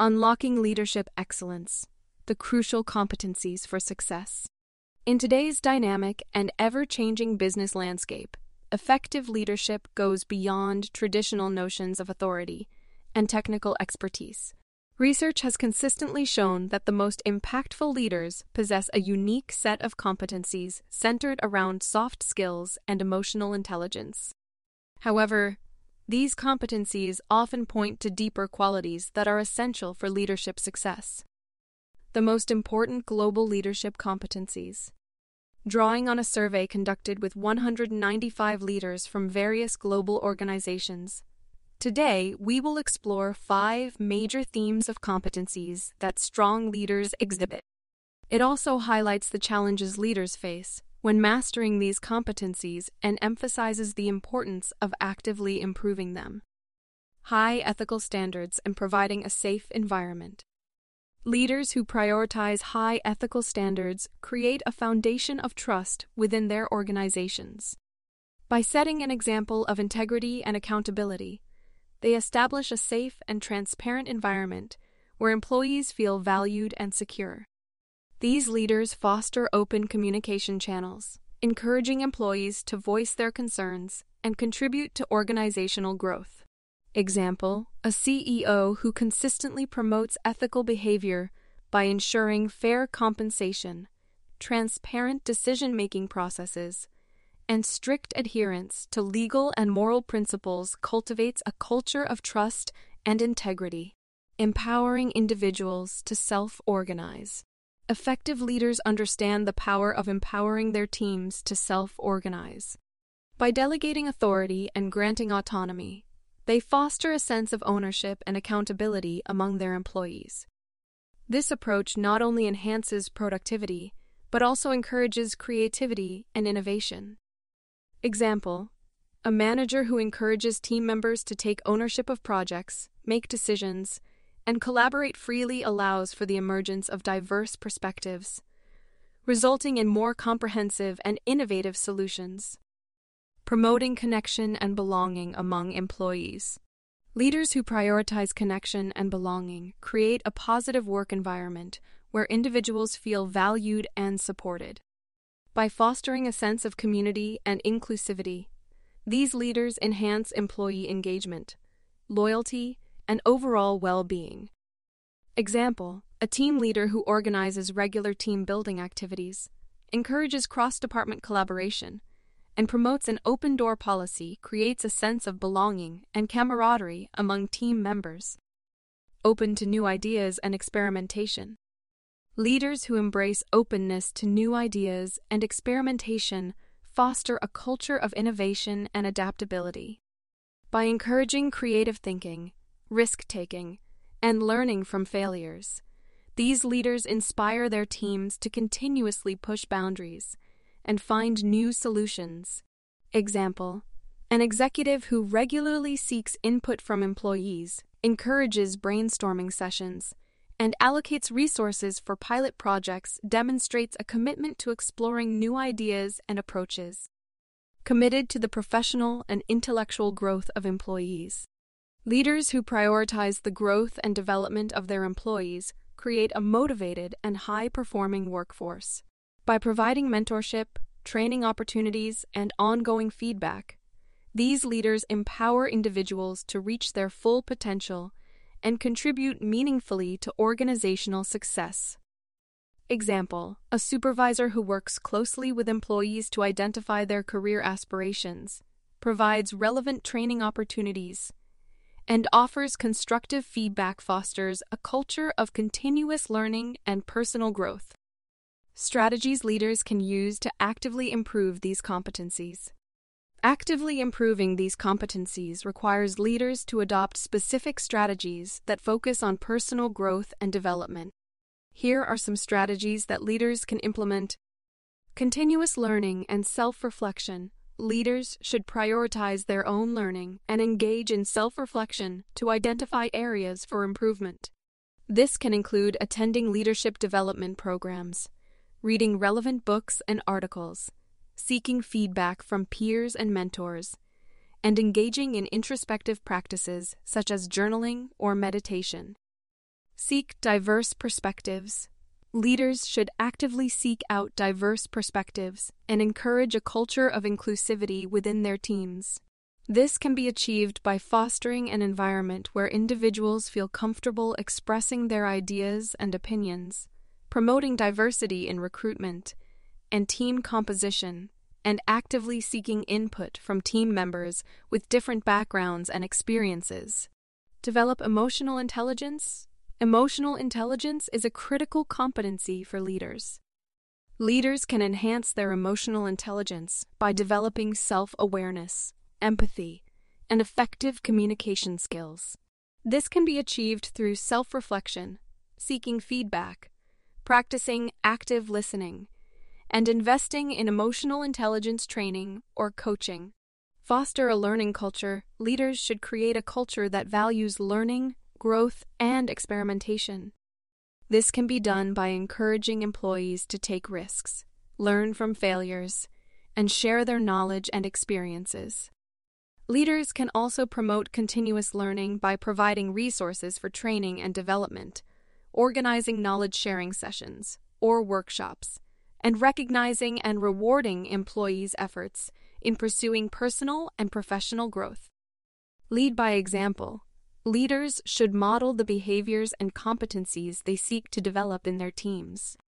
Unlocking Leadership Excellence The Crucial Competencies for Success. In today's dynamic and ever changing business landscape, effective leadership goes beyond traditional notions of authority and technical expertise. Research has consistently shown that the most impactful leaders possess a unique set of competencies centered around soft skills and emotional intelligence. However, these competencies often point to deeper qualities that are essential for leadership success. The most important global leadership competencies. Drawing on a survey conducted with 195 leaders from various global organizations, today we will explore five major themes of competencies that strong leaders exhibit. It also highlights the challenges leaders face when mastering these competencies and emphasizes the importance of actively improving them. High ethical standards and providing a safe environment. Leaders who prioritize high ethical standards create a foundation of trust within their organizations. By setting an example of integrity and accountability, they establish a safe and transparent environment where employees feel valued and secure. These leaders foster open communication channels, encouraging employees to voice their concerns and contribute to organizational growth. Example A CEO who consistently promotes ethical behavior by ensuring fair compensation, transparent decision making processes, and strict adherence to legal and moral principles cultivates a culture of trust and integrity, empowering individuals to self organize. Effective leaders understand the power of empowering their teams to self organize. By delegating authority and granting autonomy, they foster a sense of ownership and accountability among their employees. This approach not only enhances productivity, but also encourages creativity and innovation. Example A manager who encourages team members to take ownership of projects, make decisions, and collaborate freely allows for the emergence of diverse perspectives, resulting in more comprehensive and innovative solutions. Promoting connection and belonging among employees. Leaders who prioritize connection and belonging create a positive work environment where individuals feel valued and supported. By fostering a sense of community and inclusivity, these leaders enhance employee engagement, loyalty, and overall well being. Example A team leader who organizes regular team building activities, encourages cross department collaboration, and promotes an open door policy creates a sense of belonging and camaraderie among team members. Open to new ideas and experimentation. Leaders who embrace openness to new ideas and experimentation foster a culture of innovation and adaptability. By encouraging creative thinking, risk taking, and learning from failures. These leaders inspire their teams to continuously push boundaries and find new solutions. Example An executive who regularly seeks input from employees, encourages brainstorming sessions, and allocates resources for pilot projects demonstrates a commitment to exploring new ideas and approaches. Committed to the professional and intellectual growth of employees. Leaders who prioritize the growth and development of their employees create a motivated and high performing workforce. By providing mentorship, training opportunities, and ongoing feedback, these leaders empower individuals to reach their full potential and contribute meaningfully to organizational success. Example A supervisor who works closely with employees to identify their career aspirations, provides relevant training opportunities, and offers constructive feedback fosters a culture of continuous learning and personal growth. Strategies leaders can use to actively improve these competencies. Actively improving these competencies requires leaders to adopt specific strategies that focus on personal growth and development. Here are some strategies that leaders can implement. Continuous learning and self reflection. Leaders should prioritize their own learning and engage in self reflection to identify areas for improvement. This can include attending leadership development programs, reading relevant books and articles, seeking feedback from peers and mentors, and engaging in introspective practices such as journaling or meditation. Seek diverse perspectives. Leaders should actively seek out diverse perspectives and encourage a culture of inclusivity within their teams. This can be achieved by fostering an environment where individuals feel comfortable expressing their ideas and opinions, promoting diversity in recruitment and team composition, and actively seeking input from team members with different backgrounds and experiences. Develop emotional intelligence. Emotional intelligence is a critical competency for leaders. Leaders can enhance their emotional intelligence by developing self awareness empathy, and effective communication skills. This can be achieved through self reflection, seeking feedback, practicing active listening, and investing in emotional intelligence training or coaching. Foster a learning culture, leaders should create a culture that values learning, growth, and experimentation. This can be done by encouraging employees to take risks, learn from failures, and share their knowledge and experiences. Leaders can also promote continuous learning by providing resources for training and development, organizing knowledge sharing sessions or workshops, and recognizing and rewarding employees' efforts in pursuing personal and professional growth. Lead by example. Leaders should model the behaviors and competencies they seek to develop in their teams.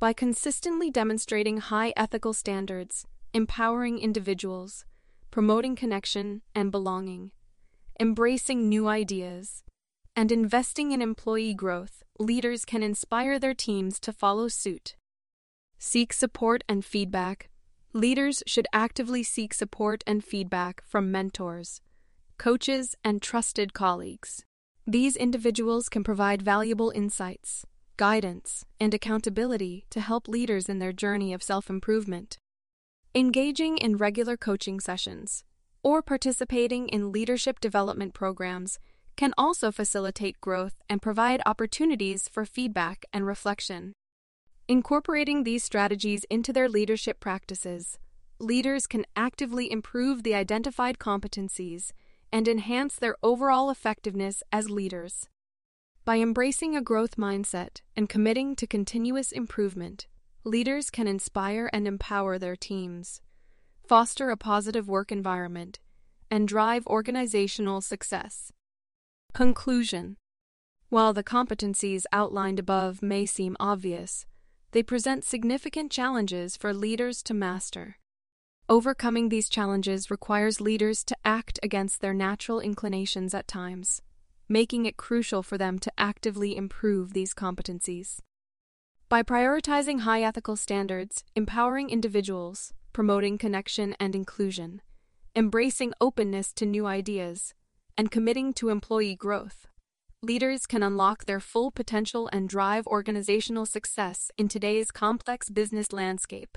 By consistently demonstrating high ethical standards, empowering individuals, promoting connection and belonging, embracing new ideas, and investing in employee growth, leaders can inspire their teams to follow suit. Seek support and feedback. Leaders should actively seek support and feedback from mentors, coaches, and trusted colleagues. These individuals can provide valuable insights, guidance, and accountability to help leaders in their journey of self improvement. Engaging in regular coaching sessions or participating in leadership development programs can also facilitate growth and provide opportunities for feedback and reflection. Incorporating these strategies into their leadership practices, leaders can actively improve the identified competencies and enhance their overall effectiveness as leaders. By embracing a growth mindset and committing to continuous improvement, leaders can inspire and empower their teams, foster a positive work environment, and drive organizational success. Conclusion While the competencies outlined above may seem obvious, they present significant challenges for leaders to master. Overcoming these challenges requires leaders to act against their natural inclinations at times, making it crucial for them to actively improve these competencies. By prioritizing high ethical standards, empowering individuals, promoting connection and inclusion, embracing openness to new ideas, and committing to employee growth, leaders can unlock their full potential and drive organizational success in today's complex business landscape.